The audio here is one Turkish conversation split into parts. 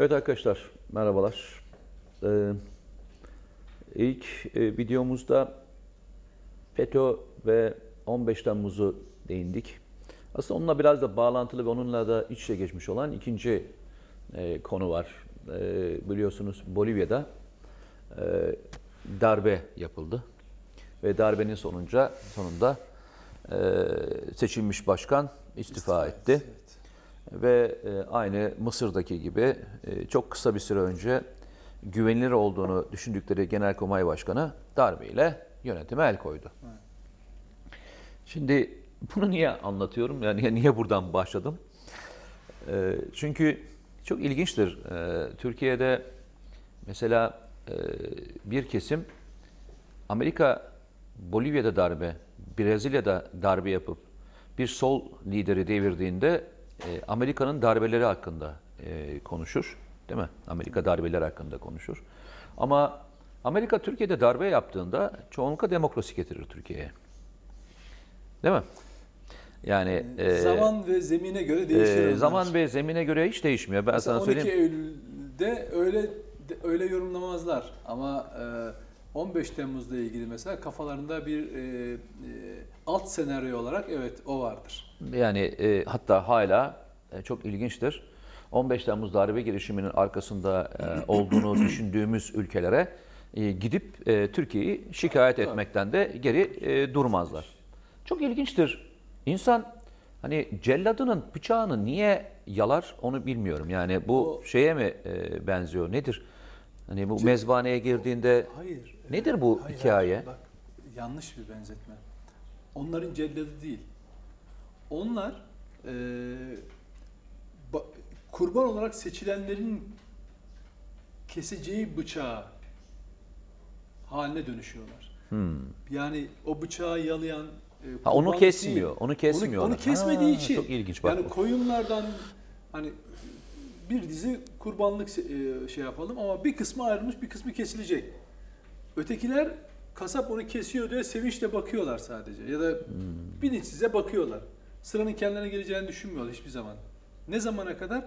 Evet arkadaşlar, merhabalar. Ee, ilk e, videomuzda FETÖ ve 15 Temmuz'u değindik. Aslında onunla biraz da bağlantılı ve onunla da iç içe geçmiş olan ikinci e, konu var. E, biliyorsunuz Bolivya'da e, darbe yapıldı ve darbenin sonunca sonunda e, seçilmiş başkan istifa etti. Ve e, aynı Mısır'daki gibi e, çok kısa bir süre önce güvenilir olduğunu düşündükleri Genelkurmay Başkanı darbeyle yönetime el koydu. Şimdi bunu niye anlatıyorum? Yani niye buradan başladım? E, çünkü çok ilginçtir. E, Türkiye'de mesela e, bir kesim Amerika Bolivya'da darbe, Brezilya'da darbe yapıp bir sol lideri devirdiğinde e, Amerika'nın darbeleri hakkında e, konuşur. Değil mi? Amerika darbeleri hakkında konuşur. Ama Amerika Türkiye'de darbe yaptığında çoğunlukla demokrasi getirir Türkiye'ye. Değil mi? Yani e, zaman ve zemine göre değişir. E, zaman ve zemine göre hiç değişmiyor. Ben Mesela sana söyleyeyim. 12 Eylül'de öyle öyle yorumlamazlar ama e, 15 Temmuz'la ilgili mesela kafalarında bir e, e, alt senaryo olarak evet o vardır. Yani e, hatta hala e, çok ilginçtir. 15 Temmuz darbe girişiminin arkasında e, olduğunu düşündüğümüz ülkelere e, gidip e, Türkiye'yi şikayet etmekten de geri e, durmazlar. Çok ilginçtir. İnsan hani celladının bıçağını niye yalar onu bilmiyorum. Yani bu o, şeye mi e, benziyor? Nedir? Hani bu mezbaneye girdiğinde hayır, nedir bu hayır, hikaye? Hayır, bak yanlış bir benzetme. Onların celladı değil. Onlar e, ba, kurban olarak seçilenlerin keseceği bıçağı haline dönüşüyorlar. Hmm. Yani o bıçağı yalayan e, ha, onu kesmiyor. Değil, onu kesmiyor. Onu, onu kesmediği ha, için. Çok ilginç bak. Yani koyunlardan hani bir dizi kurbanlık e, şey yapalım ama bir kısmı ayrılmış, bir kısmı kesilecek. Ötekiler kasap onu kesiyor diye sevinçle bakıyorlar sadece ya da hmm. bilinçsize bakıyorlar sıranın kendilerine geleceğini düşünmüyorlar hiçbir zaman. Ne zamana kadar?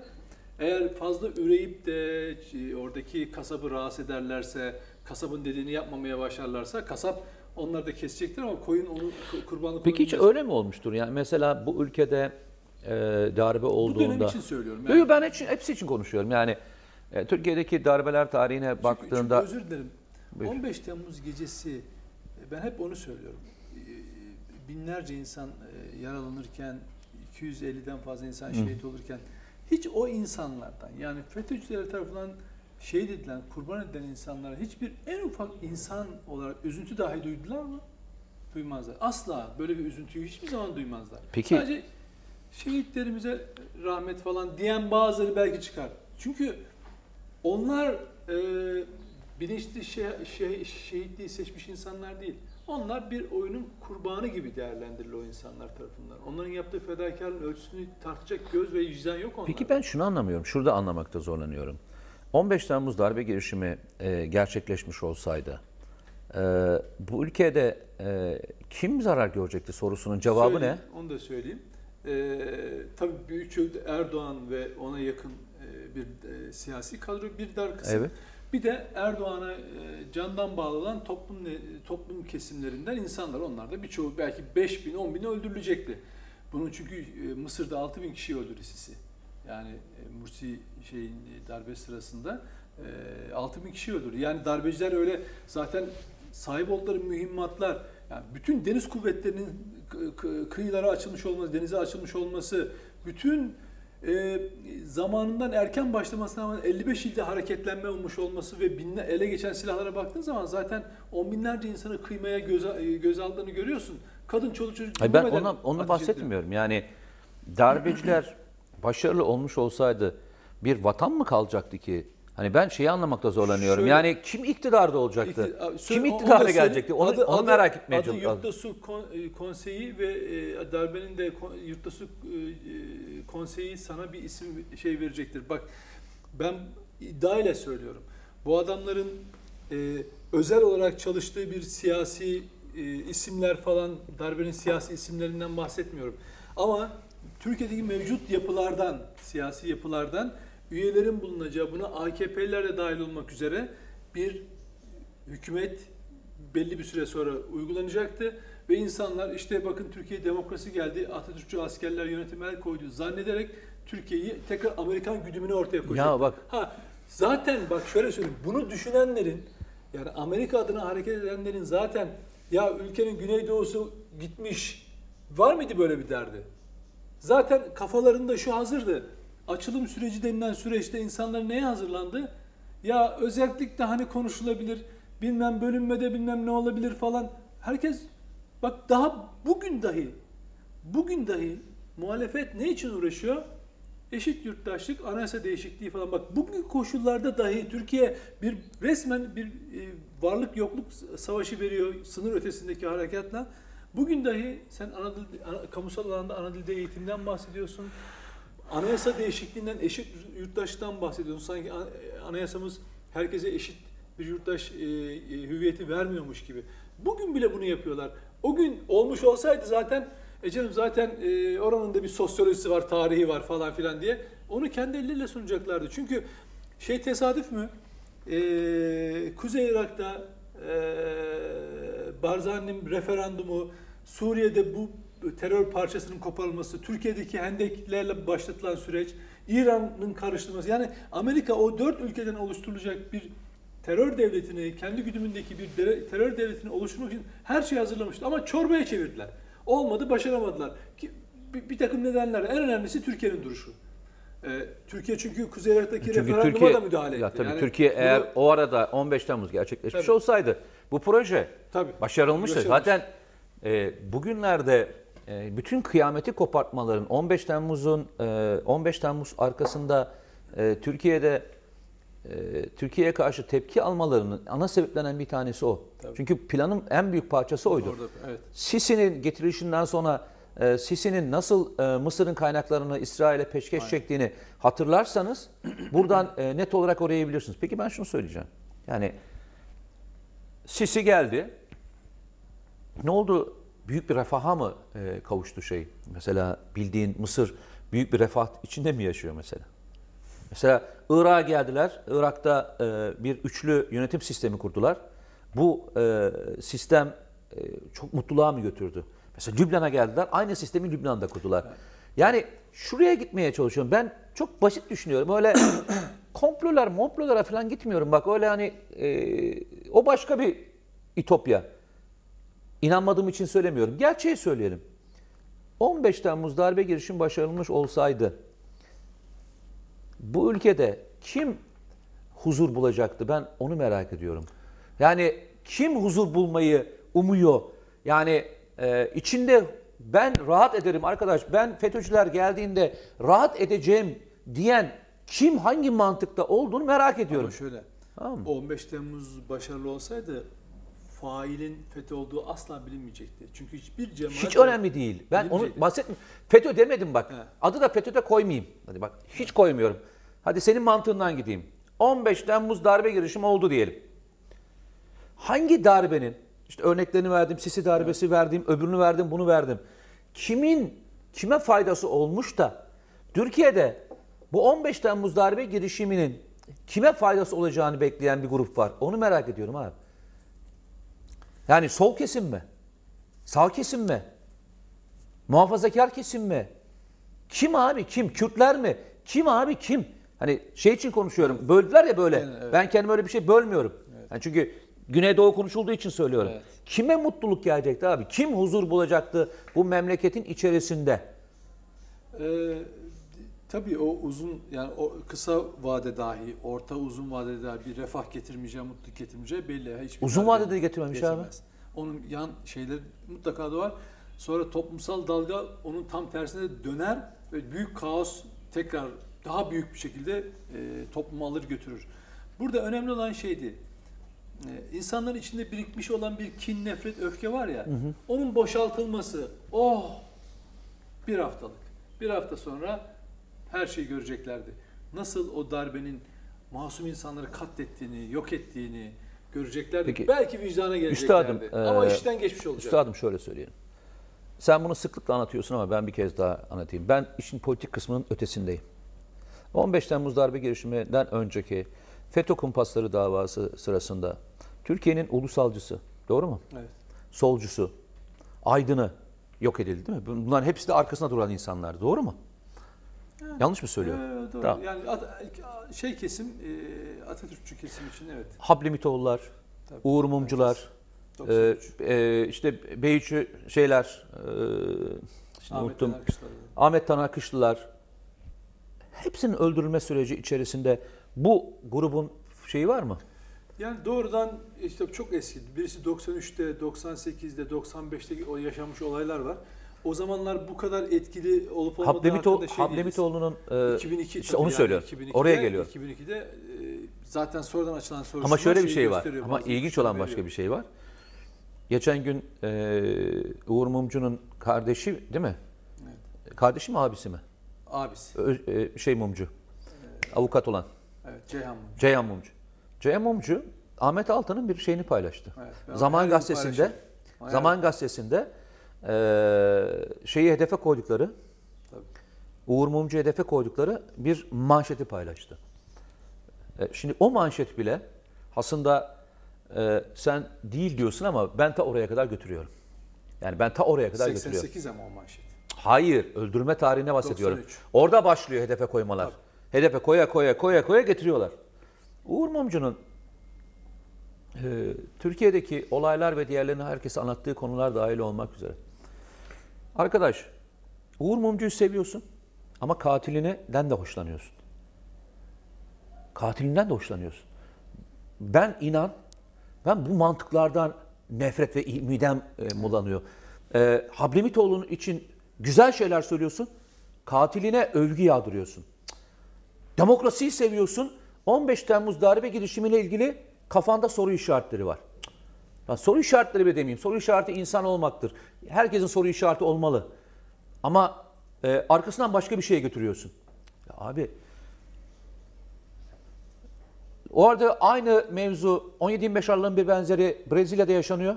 Eğer fazla üreyip de e, oradaki kasabı rahatsız ederlerse, kasabın dediğini yapmamaya başlarlarsa kasap onları da kesecektir ama koyun onu kurbanlık Peki hiç öyle mi olmuştur? Yani mesela bu ülkede e, darbe olduğunda... Bu dönem için söylüyorum. Yani. Yok ben hepsi, hepsi için konuşuyorum. Yani e, Türkiye'deki darbeler tarihine çünkü, baktığında... Çünkü özür dilerim. Buyur. 15 Temmuz gecesi ben hep onu söylüyorum binlerce insan e, yaralanırken, 250'den fazla insan şehit olurken hiç o insanlardan yani FETÖ'cüler tarafından şehit edilen, kurban edilen insanlara hiçbir en ufak insan olarak üzüntü dahi duydular mı? Duymazlar. Asla böyle bir üzüntüyü hiçbir zaman duymazlar. Peki. Sadece şehitlerimize rahmet falan diyen bazıları belki çıkar. Çünkü onlar e, bilinçli şey, şey, şehitliği seçmiş insanlar değil. Onlar bir oyunun kurbanı gibi değerlendirilir o insanlar tarafından. Onların yaptığı fedakarlığın ölçüsünü tartacak göz ve vicdan yok onlarda. Peki ben şunu anlamıyorum. Şurada anlamakta zorlanıyorum. 15 Temmuz darbe girişimi e, gerçekleşmiş olsaydı e, bu ülkede e, kim zarar görecekti sorusunun cevabı söyleyeyim, ne? Onu da söyleyeyim. E, tabii büyük Erdoğan ve ona yakın e, bir e, siyasi kadro bir dar kısım. Evet bir de Erdoğan'a e, candan bağlı toplum toplum kesimlerinden insanlar. Onlar da birçoğu belki 5 bin, 10 bin öldürülecekti. Bunun çünkü e, Mısır'da 6 bin kişi öldü sisi. Yani e, Mursi şeyin darbe sırasında 6 bin kişi öldürdü. Yani darbeciler öyle zaten sahip oldukları mühimmatlar, yani bütün deniz kuvvetlerinin kıyılara açılmış olması, denize açılmış olması, bütün e, zamanından erken başlamasına rağmen 55 ilde hareketlenme olmuş olması ve binle, ele geçen silahlara baktığın zaman zaten on binlerce insanı kıymaya göz, e, göz aldığını görüyorsun. Kadın, çoluk, çocuk Hayır, Ben ona, onu bahsetmiyorum. Ediyor. Yani darbeciler başarılı olmuş olsaydı bir vatan mı kalacaktı ki Hani ben şeyi anlamakta zorlanıyorum. Şöyle, yani kim iktidarda olacaktı? İktidar, kim iktidara gelecekti? Onu, adı, onu merak etmeye adı Yurttasu e, Konseyi ve e, darbenin de Yurttasu e, Konseyi sana bir isim şey verecektir. Bak ben iddia ile söylüyorum. Bu adamların e, özel olarak çalıştığı bir siyasi e, isimler falan darbenin siyasi isimlerinden bahsetmiyorum. Ama Türkiye'deki mevcut yapılardan, siyasi yapılardan üyelerin bulunacağı, buna AKP'liler de dahil olmak üzere bir hükümet belli bir süre sonra uygulanacaktı. Ve insanlar işte bakın Türkiye demokrasi geldi, Atatürkçü askerler yönetime el koydu zannederek Türkiye'yi tekrar Amerikan güdümünü ortaya koyacak. Ya bak. Ha, zaten bak şöyle söyleyeyim, bunu düşünenlerin yani Amerika adına hareket edenlerin zaten ya ülkenin güneydoğusu gitmiş var mıydı böyle bir derdi? Zaten kafalarında şu hazırdı. Açılım süreci denilen süreçte insanlar neye hazırlandı? Ya özellikle hani konuşulabilir, bilmem bölünmede bilmem ne olabilir falan. Herkes bak daha bugün dahi bugün dahi muhalefet ne için uğraşıyor? Eşit yurttaşlık, anayasa değişikliği falan. Bak bugün koşullarda dahi Türkiye bir resmen bir e, varlık yokluk savaşı veriyor sınır ötesindeki harekatla. Bugün dahi sen ana dil, kamusal alanda ana dilde eğitimden bahsediyorsun. Anayasa değişikliğinden eşit yurttaşlıktan bahsediyorsun. Sanki anayasamız herkese eşit bir yurttaş e, e, hüviyeti vermiyormuş gibi. Bugün bile bunu yapıyorlar. O gün olmuş olsaydı zaten e canım zaten e, oranın da bir sosyolojisi var, tarihi var falan filan diye onu kendi elleriyle sunacaklardı. Çünkü şey tesadüf mü? E, Kuzey Irak'ta e, Barzani'nin referandumu, Suriye'de bu terör parçasının koparılması, Türkiye'deki hendeklerle başlatılan süreç, İran'ın karıştırması. Yani Amerika o dört ülkeden oluşturulacak bir terör devletini, kendi güdümündeki bir terör devletini oluşturmak için her şeyi hazırlamıştı. Ama çorbaya çevirdiler. Olmadı, başaramadılar. Ki bir, bir takım nedenler. En önemlisi Türkiye'nin duruşu. Ee, Türkiye çünkü Kuzey Irak'taki çünkü referanduma Türkiye, da müdahale etti. Ya tabii yani Türkiye bunu, eğer o arada 15 Temmuz gerçekleşmiş tabii. olsaydı bu proje tabii, başarılmıştı. Başarılmış. Zaten e, bugünlerde bütün kıyameti kopartmaların 15 Temmuz'un e, 15 Temmuz arkasında e, Türkiye'de e, Türkiye'ye karşı tepki almalarının ana sebeplenen bir tanesi o. Tabii. Çünkü planın en büyük parçası oydu. Orada, evet. Sisi'nin getirilişinden sonra e, Sisi'nin nasıl e, Mısır'ın kaynaklarını İsrail'e peşkeş Aynen. çektiğini hatırlarsanız buradan e, net olarak oraya bilirsiniz. Peki ben şunu söyleyeceğim. Yani Sisi geldi. Ne oldu? Büyük bir refaha mı e, kavuştu şey? Mesela bildiğin Mısır büyük bir refah içinde mi yaşıyor mesela? Mesela Irak'a geldiler. Irak'ta e, bir üçlü yönetim sistemi kurdular. Bu e, sistem e, çok mutluluğa mı götürdü? Mesela Lübnan'a geldiler. Aynı sistemi Lübnan'da kurdular. Yani şuraya gitmeye çalışıyorum. Ben çok basit düşünüyorum. Öyle komplolar, momplolara falan gitmiyorum. Bak öyle hani e, o başka bir İtopya. İnanmadığım için söylemiyorum. Gerçeği söyleyelim. 15 Temmuz darbe girişim başarılmış olsaydı bu ülkede kim huzur bulacaktı? Ben onu merak ediyorum. Yani kim huzur bulmayı umuyor? Yani e, içinde ben rahat ederim arkadaş, ben FETÖ'cüler geldiğinde rahat edeceğim diyen kim hangi mantıkta olduğunu merak ediyorum. Ama şöyle, tamam 15 Temmuz başarılı olsaydı failin FETÖ olduğu asla bilinmeyecekti. Çünkü hiçbir cemaat... Hiç önemli değil. Ben onu bahsetmiyorum. FETÖ demedim bak. He. Adı da FETÖ'de koymayayım. Hadi bak hiç koymuyorum. Hadi senin mantığından gideyim. 15 Temmuz darbe girişimi oldu diyelim. Hangi darbenin, işte örneklerini verdim, Sisi darbesi evet. verdim, öbürünü verdim, bunu verdim. Kimin, kime faydası olmuş da Türkiye'de bu 15 Temmuz darbe girişiminin kime faydası olacağını bekleyen bir grup var. Onu merak ediyorum abi. Yani sol kesim mi? Sağ kesim mi? Muhafazakar kesim mi? Kim abi kim? Kürtler mi? Kim abi kim? Hani şey için konuşuyorum. Böldüler ya böyle. Evet, evet. Ben kendime öyle bir şey bölmüyorum. Evet. Yani çünkü Güneydoğu konuşulduğu için söylüyorum. Evet. Kime mutluluk gelecekti abi? Kim huzur bulacaktı bu memleketin içerisinde? Ee, tabii o uzun yani o kısa vade dahi, orta uzun vadede dahi bir refah getirmeyeceği, mutluluk getirmeyeceği belli. Hiçbir uzun vadede getirmemiş getirmez. abi. Onun yan şeyleri mutlaka da var. Sonra toplumsal dalga onun tam tersine döner ve büyük kaos tekrar daha büyük bir şekilde e, toplumu alır götürür. Burada önemli olan şeydi. E, insanların içinde birikmiş olan bir kin, nefret, öfke var ya. Hı hı. Onun boşaltılması. Oh! Bir haftalık. Bir hafta sonra her şeyi göreceklerdi. Nasıl o darbenin masum insanları katlettiğini, yok ettiğini göreceklerdi. Peki, Belki vicdana geleceklerdi. Üstadım, ama e, işten geçmiş olacak. Üstadım şöyle söyleyeyim. Sen bunu sıklıkla anlatıyorsun ama ben bir kez daha anlatayım. Ben işin politik kısmının ötesindeyim. 15 Temmuz darbe girişiminden önceki FETÖ kumpasları davası sırasında Türkiye'nin ulusalcısı, doğru mu? Evet. Solcusu, aydını yok edildi değil mi? Bunların hepsi de arkasında duran insanlar, doğru mu? Yanlış mı söylüyorum? Ee, doğru. Tamam. Yani at- şey kesim e, Atatürkçü kesim için evet. Hablimitoğullar, Tabii. Uğur Mumcular, e, 93. e, işte Beyçü şeyler, e, şimdi Ahmet unuttum. Yanakışları. Ahmet Tanakışlılar hepsinin öldürülme süreci içerisinde bu grubun şeyi var mı? Yani doğrudan işte çok eski. Birisi 93'te, 98'de, 95'te o yaşanmış olaylar var. O zamanlar bu kadar etkili olup olmadığı Hablemito, hakkında şey. Hablemitoğlu'nun e, 2002 işte onu yani söylüyorum. 2002'de Oraya geliyor. 2002'de e, zaten sonradan açılan soruşturma Ama şöyle bir şey var. Ama ilginç olan başka veriyor. bir şey var. Geçen gün e, Uğur Mumcu'nun kardeşi değil mi? Kardeşi mi abisi mi? Abisi. Ö- e, şey Mumcu. Avukat olan. Evet, Ceyhan Mumcu. Ceyhan Mumcu. Ceyhan Mumcu Ahmet Altan'ın bir şeyini paylaştı. Evet, Zaman gazetesinde Zaman gazetesinde e, şeyi hedefe koydukları Tabii. Uğur Mumcu hedefe koydukları bir manşeti paylaştı. E, şimdi o manşet bile aslında e, sen değil diyorsun ama ben ta oraya kadar götürüyorum. Yani ben ta oraya kadar götürüyorum. 88 ama o manşet. Hayır, öldürme tarihine bahsediyorum. 93. Orada başlıyor hedefe koymalar. Hedefe koya koya koya koya getiriyorlar. Uğur Mumcu'nun e, Türkiye'deki olaylar ve diğerlerini herkese anlattığı konular dahil olmak üzere. Arkadaş, Uğur Mumcu'yu seviyorsun ama katilinden de hoşlanıyorsun. Katilinden de hoşlanıyorsun. Ben inan, ben bu mantıklardan nefret ve midem e, bulanıyor. E, Hablemitoğlu'nun için güzel şeyler söylüyorsun, katiline övgü yağdırıyorsun. Demokrasiyi seviyorsun, 15 Temmuz darbe girişimiyle ilgili kafanda soru işaretleri var. Ya soru işaretleri bile demeyeyim, soru işareti insan olmaktır. Herkesin soru işareti olmalı. Ama e, arkasından başka bir şeye götürüyorsun. Ya abi Orada aynı mevzu 17-25 Aralık'ın bir benzeri Brezilya'da yaşanıyor.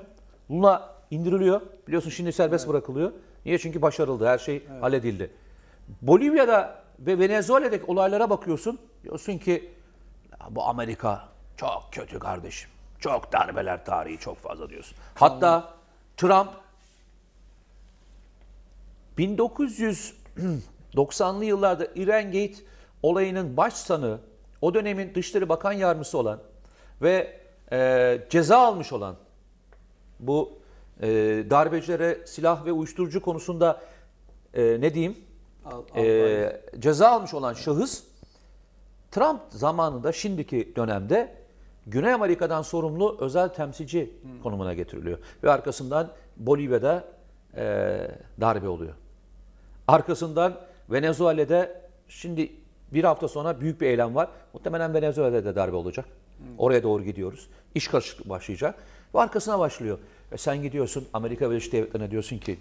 Lula indiriliyor. Biliyorsun şimdi serbest bırakılıyor. Niye? Çünkü başarıldı. Her şey halledildi. Bolivya'da ve Venezuela'daki olaylara bakıyorsun. Diyorsun ki "Ya bu Amerika çok kötü kardeşim. Çok darbeler tarihi çok fazla diyorsun. Hatta Trump 1990'lı yıllarda İran Gate olayının baş sanığı, o dönemin Dışişleri Bakan Yardımcısı olan ve e, ceza almış olan bu e, darbecilere silah ve uyuşturucu konusunda e, ne diyeyim Al, al, e, ceza almış olan şahıs Trump zamanında şimdiki dönemde Güney Amerika'dan sorumlu özel temsilci konumuna getiriliyor. Ve arkasından Bolivya'da e, darbe oluyor. Arkasından Venezuela'da şimdi bir hafta sonra büyük bir eylem var. Muhtemelen Venezuela'da da darbe olacak. Oraya doğru gidiyoruz. İş karışıklığı başlayacak. Ve arkasına başlıyor. E sen gidiyorsun Amerika Birleşik Devletleri'ne diyorsun ki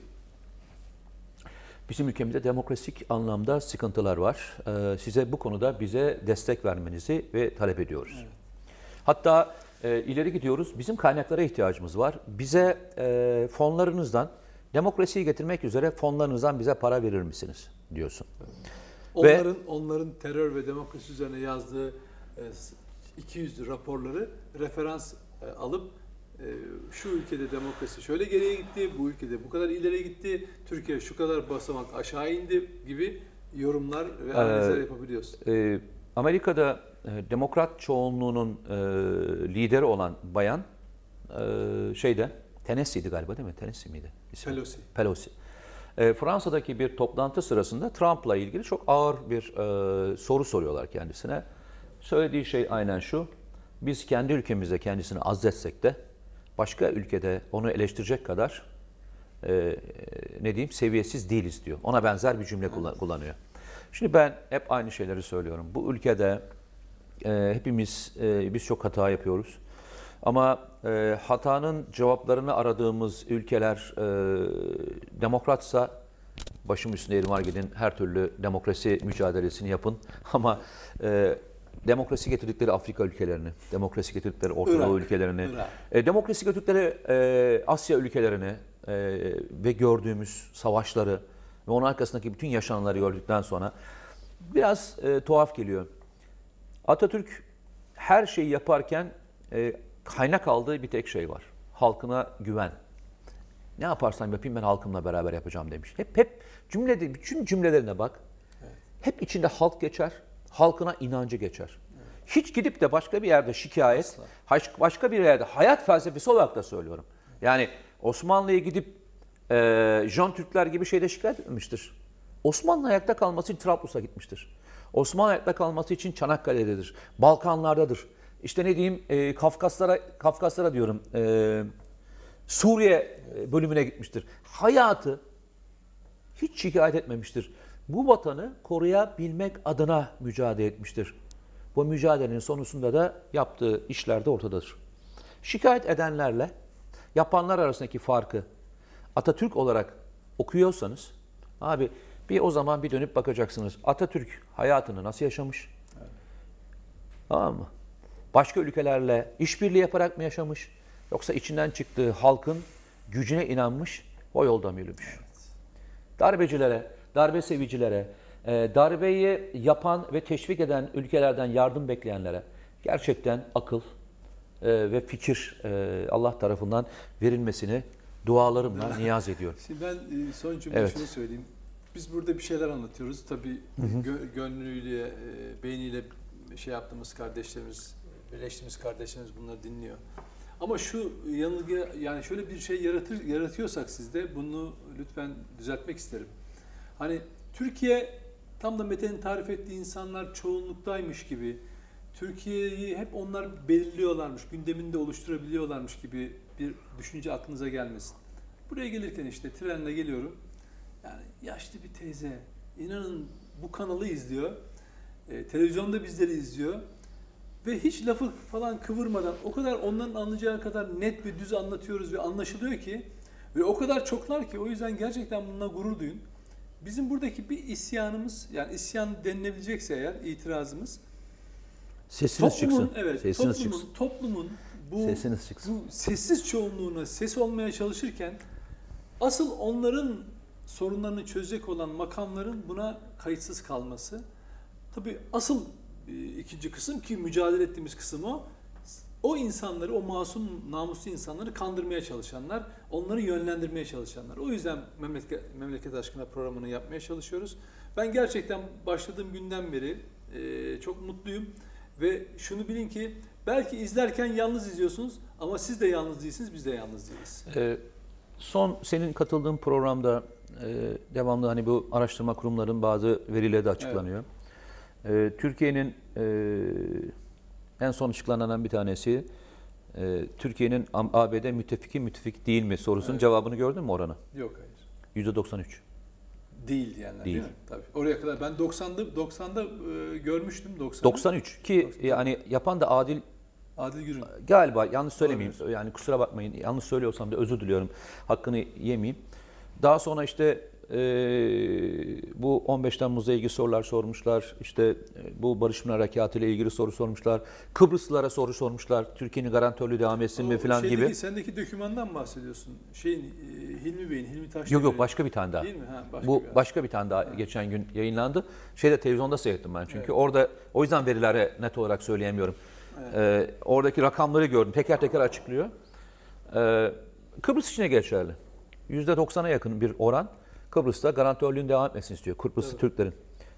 Bizim ülkemizde demokrasik anlamda sıkıntılar var. Ee, size bu konuda bize destek vermenizi ve talep ediyoruz. Hatta e, ileri gidiyoruz. Bizim kaynaklara ihtiyacımız var. Bize e, fonlarınızdan demokrasiyi getirmek üzere fonlarınızdan bize para verir misiniz diyorsun. Onların onların terör ve demokrasi üzerine yazdığı e, 200 raporları referans e, alıp e, şu ülkede demokrasi şöyle geriye gitti, bu ülkede bu kadar ileri gitti, Türkiye şu kadar basamak aşağı indi gibi yorumlar ve analizler yapabiliyorsun. Ee, Amerika'da e, demokrat çoğunluğunun e, lideri olan bayan e, şeyde Tennessee'di galiba değil mi? Tennessee miydi? İsmi? Pelosi. Pelosi. E, Fransa'daki bir toplantı sırasında Trump'la ilgili çok ağır bir e, soru soruyorlar kendisine. Söylediği şey aynen şu. Biz kendi ülkemizde kendisini azzetsek de başka ülkede onu eleştirecek kadar e, ne diyeyim seviyesiz değiliz diyor. Ona benzer bir cümle kullan- kullanıyor. Şimdi ben hep aynı şeyleri söylüyorum. Bu ülkede e, hepimiz e, biz çok hata yapıyoruz. Ama e, hatanın cevaplarını aradığımız ülkeler e, demokratsa başım üstünde yerim var gidin her türlü demokrasi mücadelesini yapın. Ama e, demokrasi getirdikleri Afrika ülkelerini, demokrasi getirdikleri Orta Doğu ülkelerini, Irak. e, demokrasi götürdükleri e, Asya ülkelerini e, ve gördüğümüz savaşları ve onun arkasındaki bütün yaşananları gördükten sonra biraz e, tuhaf geliyor. Atatürk her şeyi yaparken e, kaynak aldığı bir tek şey var. Halkına güven. Ne yaparsam yapayım ben halkımla beraber yapacağım demiş. Hep hep cümlede bütün cümlelerine bak. Evet. Hep içinde halk geçer. Halkına inancı geçer. Evet. Hiç gidip de başka bir yerde şikayet, Asla. başka bir yerde hayat felsefesi olarak da söylüyorum. Yani Osmanlı'ya gidip e, John Türkler gibi şeyde şikayet etmemiştir. Osmanlı ayakta kalması için Trablus'a gitmiştir. Osmanlı ayakta kalması için Çanakkale'dedir. Balkanlardadır. İşte ne diyeyim e, Kafkaslara, Kafkaslara diyorum e, Suriye bölümüne gitmiştir. Hayatı hiç şikayet etmemiştir. Bu vatanı koruyabilmek adına mücadele etmiştir. Bu mücadelenin sonusunda da yaptığı işler de ortadadır. Şikayet edenlerle yapanlar arasındaki farkı Atatürk olarak okuyorsanız abi bir o zaman bir dönüp bakacaksınız. Atatürk hayatını nasıl yaşamış? Evet. Tamam mı? Başka ülkelerle işbirliği yaparak mı yaşamış? Yoksa içinden çıktığı halkın gücüne inanmış, o yolda mı yürümüş? Evet. Darbecilere, darbe sevicilere, e, darbeyi yapan ve teşvik eden ülkelerden yardım bekleyenlere gerçekten akıl e, ve fikir e, Allah tarafından verilmesini dualarımla niyaz ediyorum. Şimdi ben son cümle evet. şunu söyleyeyim. Biz burada bir şeyler anlatıyoruz. Tabii gö- gönlüyle, beyniyle şey yaptığımız kardeşlerimiz, birleştiğimiz kardeşlerimiz bunları dinliyor. Ama şu yanılgı yani şöyle bir şey yaratır yaratıyorsak sizde bunu lütfen düzeltmek isterim. Hani Türkiye tam da Mete'nin tarif ettiği insanlar çoğunluktaymış gibi Türkiye'yi hep onlar belirliyorlarmış, gündeminde oluşturabiliyorlarmış gibi bir düşünce aklınıza gelmesin. Buraya gelirken işte trenle geliyorum. Yani yaşlı bir teyze, inanın bu kanalı izliyor. E, televizyonda bizleri izliyor. Ve hiç lafı falan kıvırmadan o kadar onların anlayacağı kadar net ve düz anlatıyoruz ve anlaşılıyor ki ve o kadar çoklar ki o yüzden gerçekten bununla gurur duyun. Bizim buradaki bir isyanımız yani isyan denilebilecekse eğer itirazımız Sesiniz toplumun, çıksın. Evet, Sesiniz toplumun, çıksın. toplumun bu, Sesiniz çıksın. bu sessiz çoğunluğuna ses olmaya çalışırken asıl onların sorunlarını çözecek olan makamların buna kayıtsız kalması. Tabii asıl e, ikinci kısım ki mücadele ettiğimiz kısım o. O insanları, o masum, namuslu insanları kandırmaya çalışanlar, onları yönlendirmeye çalışanlar. O yüzden Memleket, Memleket Aşkına programını yapmaya çalışıyoruz. Ben gerçekten başladığım günden beri e, çok mutluyum. Ve şunu bilin ki belki izlerken yalnız izliyorsunuz ama siz de yalnız değilsiniz, biz de yalnız değiliz. Ee, son senin katıldığın programda e, devamlı hani bu araştırma kurumlarının bazı verileri de açıklanıyor. Evet. E, Türkiye'nin e, en son açıklanan bir tanesi e, Türkiye'nin ABD müttefiki müttefik değil mi sorusunun evet. cevabını gördün mü oranı? Yok hayır. %93. Değil diyenler değil. değil mi? Tabii. Oraya kadar ben 90'da 90'da e, görmüştüm 90. 93 ki 90. yani yapan da Adil Adil Gürün. Galiba yanlış söylemeyeyim. Olabilir. Yani kusura bakmayın. Yanlış söylüyorsam da özür diliyorum. Hakkını yemeyeyim. Daha sonra işte e, bu 15 Temmuz'la ilgili sorular sormuşlar. İşte e, bu Barış Harekatı ile ilgili soru sormuşlar. Kıbrıslılara soru sormuşlar. Türkiye'nin garantörlüğü devam etsin mi falan şeydeki, gibi. Sendeki dokümandan bahsediyorsun. Şeyin e, Hilmi Bey'in, Hilmi Taşdemir'in. Yok yok başka bir tane daha. Değil mi? Ha, başka bu bir başka bir tane daha ha. geçen gün yayınlandı. Şeyde televizyonda seyrettim ben çünkü. Evet. Orada o yüzden verilere net olarak söyleyemiyorum. Evet. Ee, oradaki rakamları gördüm. Teker teker açıklıyor. Ee, Kıbrıs için geçerli. %90'a yakın bir oran Kıbrıs'ta garantörlüğün devam etmesini istiyor Kıbrıslı evet. Türklerin.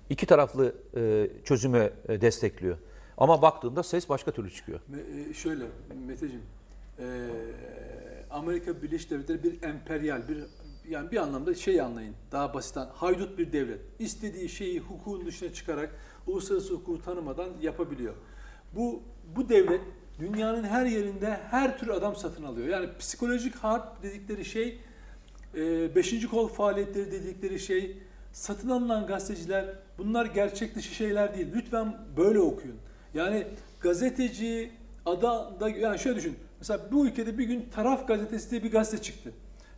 İki taraflı e, çözümü e, destekliyor. Ama baktığında ses başka türlü çıkıyor. E, şöyle Meteciğim, e, Amerika Birleşik Devletleri bir emperyal, bir yani bir anlamda şey anlayın, daha basitten haydut bir devlet. İstediği şeyi hukukun dışına çıkarak uluslararası hukuku tanımadan yapabiliyor. Bu bu devlet dünyanın her yerinde her tür adam satın alıyor. Yani psikolojik harp dedikleri şey e, beşinci kol faaliyetleri dedikleri şey satın alınan gazeteciler bunlar gerçek dışı şeyler değil. Lütfen böyle okuyun. Yani gazeteci ada da yani şöyle düşün. Mesela bu ülkede bir gün Taraf gazetesi diye bir gazete çıktı.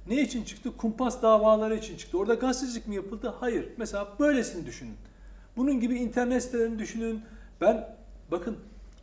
Ne için çıktı? Kumpas davaları için çıktı. Orada gazetecilik mi yapıldı? Hayır. Mesela böylesini düşünün. Bunun gibi internet sitelerini düşünün. Ben bakın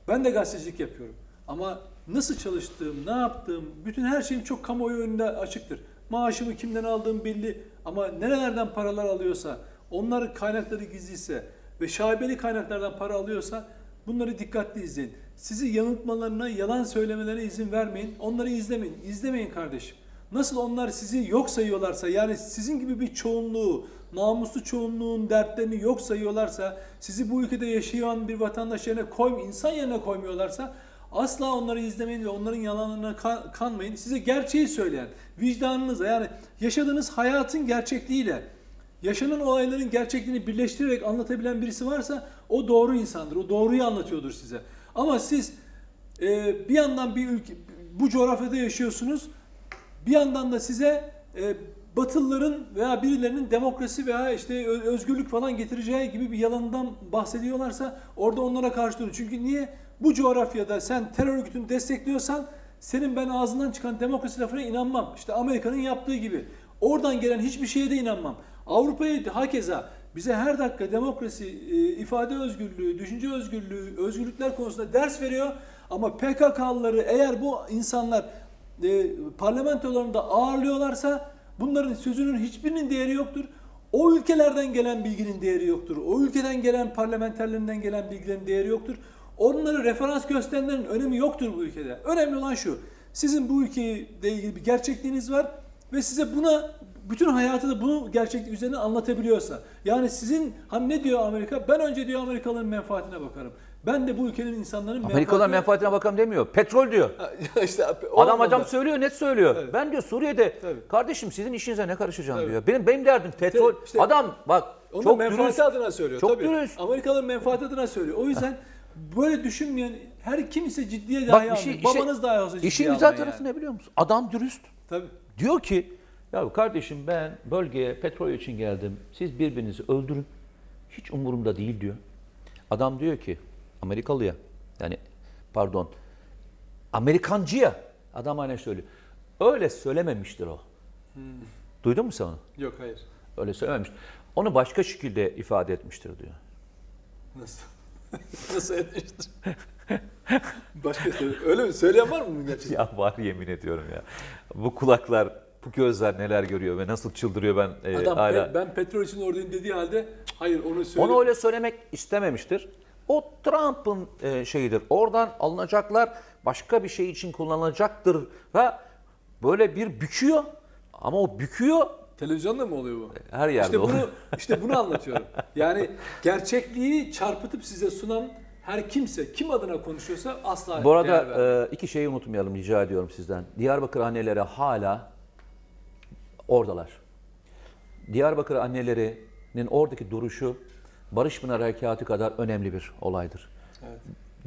ben de gazetecilik yapıyorum. Ama nasıl çalıştığım, ne yaptığım, bütün her şeyim çok kamuoyu önünde açıktır. Maaşımı kimden aldığım belli ama nerelerden paralar alıyorsa, onların kaynakları gizliyse, ve şaibeli kaynaklardan para alıyorsa bunları dikkatli izleyin. Sizi yanıltmalarına, yalan söylemelerine izin vermeyin. Onları izlemeyin. İzlemeyin kardeşim. Nasıl onlar sizi yok sayıyorlarsa yani sizin gibi bir çoğunluğu, namuslu çoğunluğun dertlerini yok sayıyorlarsa, sizi bu ülkede yaşayan bir vatandaş yerine koy, insan yerine koymuyorlarsa asla onları izlemeyin ve onların yalanlarına kanmayın. Size gerçeği söyleyen, vicdanınıza yani yaşadığınız hayatın gerçekliğiyle yaşanan olayların gerçekliğini birleştirerek anlatabilen birisi varsa o doğru insandır. O doğruyu anlatıyordur size. Ama siz e, bir yandan bir ülke, bu coğrafyada yaşıyorsunuz. Bir yandan da size e, Batılıların veya birilerinin demokrasi veya işte özgürlük falan getireceği gibi bir yalandan bahsediyorlarsa orada onlara karşı durun. Çünkü niye? Bu coğrafyada sen terör örgütünü destekliyorsan senin ben ağzından çıkan demokrasi lafına inanmam. İşte Amerika'nın yaptığı gibi. Oradan gelen hiçbir şeye de inanmam. Avrupa'ya hakeza bize her dakika demokrasi, e, ifade özgürlüğü, düşünce özgürlüğü, özgürlükler konusunda ders veriyor. Ama PKK'lıları eğer bu insanlar e, parlamentolarında ağırlıyorlarsa bunların sözünün hiçbirinin değeri yoktur. O ülkelerden gelen bilginin değeri yoktur. O ülkeden gelen parlamenterlerinden gelen bilgilerin değeri yoktur. Onları referans gösterenlerin önemi yoktur bu ülkede. Önemli olan şu. Sizin bu ülkeyle ilgili bir gerçekliğiniz var ve size buna bütün hayatı da bunu gerçeklik üzerine anlatabiliyorsa. Yani sizin hani ne diyor Amerika? Ben önce diyor Amerikalıların menfaatine bakarım. Ben de bu ülkenin insanların Amerikalıların menfaatine bakarım demiyor. Petrol diyor. işte, Adam hocam söylüyor, net söylüyor. Evet. Ben diyor Suriye'de Tabii. kardeşim sizin işinize ne karışacağım Tabii. diyor. Benim benim derdim petrol. İşte, Adam bak Onun çok menfaati dürüst. adına söylüyor. Çok tabii. dürüst. Amerikalıların menfaati adına söylüyor. O yüzden böyle düşünmeyen her kimse ciddiye dahi almıyor. Şey, Babanız dahi olsa ciddiye İşin güzel tarafı yani. ne biliyor musun? Adam dürüst. Tabii. Diyor ki ya kardeşim ben bölgeye petrol için geldim. Siz birbirinizi öldürün. Hiç umurumda değil diyor. Adam diyor ki Amerikalıya yani pardon Amerikancıya adam aynen söylüyor. Öyle söylememiştir o. Hmm. Duydun mu sen onu? Yok hayır. Öyle söylememiş. Onu başka şekilde ifade etmiştir diyor. Nasıl? Nasıl etmiştir? başka söyle. Öyle mi? Söyleyen var mı gerçekten? Ya var yemin ediyorum ya. Bu kulaklar bu gözler neler görüyor ve nasıl çıldırıyor ben e, Adam, hala. Ben, petrol için oradayım dediği halde hayır onu söyle. Onu öyle söylemek istememiştir. O Trump'ın e, şeyidir. Oradan alınacaklar başka bir şey için kullanılacaktır ve böyle bir büküyor ama o büküyor Televizyonda mı oluyor bu? Her yerde işte bunu işte bunu anlatıyorum. Yani gerçekliği çarpıtıp size sunan her kimse kim adına konuşuyorsa asla Bu arada e, iki şeyi unutmayalım rica ediyorum sizden. Diyarbakır anneleri hala oradalar. Diyarbakır annelerinin oradaki duruşu Barış Pınar Harekatı kadar önemli bir olaydır. Evet.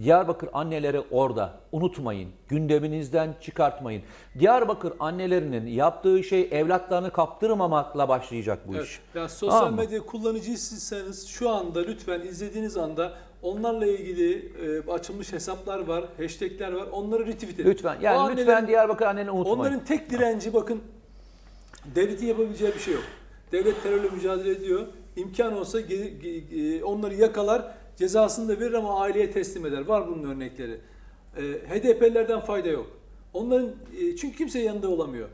Diyarbakır anneleri orada. Unutmayın. Gündeminizden çıkartmayın. Diyarbakır annelerinin yaptığı şey evlatlarını kaptırmamakla başlayacak bu evet. iş. Yani sosyal tamam medya kullanıcısıysanız şu anda lütfen izlediğiniz anda onlarla ilgili e, açılmış hesaplar var, hashtagler var. Onları retweet edin. Lütfen. Yani o lütfen Diyarbakır annelerini unutmayın. Onların tek direnci bakın devletin yapabileceği bir şey yok. Devlet terörle mücadele ediyor. İmkan olsa onları yakalar, cezasını da verir ama aileye teslim eder. Var bunun örnekleri. E, HDP'lerden fayda yok. Onların e, çünkü kimse yanında olamıyor.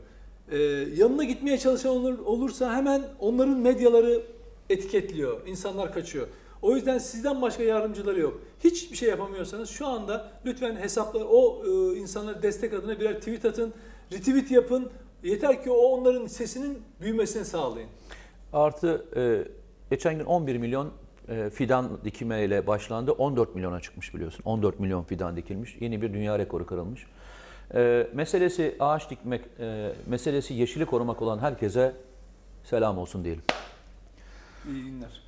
E, yanına gitmeye çalışan olursa hemen onların medyaları etiketliyor. İnsanlar kaçıyor. O yüzden sizden başka yardımcıları yok. Hiçbir şey yapamıyorsanız şu anda lütfen hesaplar o e, insanlara destek adına birer tweet atın, retweet yapın. Yeter ki o onların sesinin büyümesini sağlayın. Artı e, geçen gün 11 milyon e, fidan dikmeyle başlandı. 14 milyona çıkmış biliyorsun. 14 milyon fidan dikilmiş. Yeni bir dünya rekoru kırılmış. E, meselesi ağaç dikmek, e, meselesi yeşili korumak olan herkese selam olsun diyelim. İyi günler.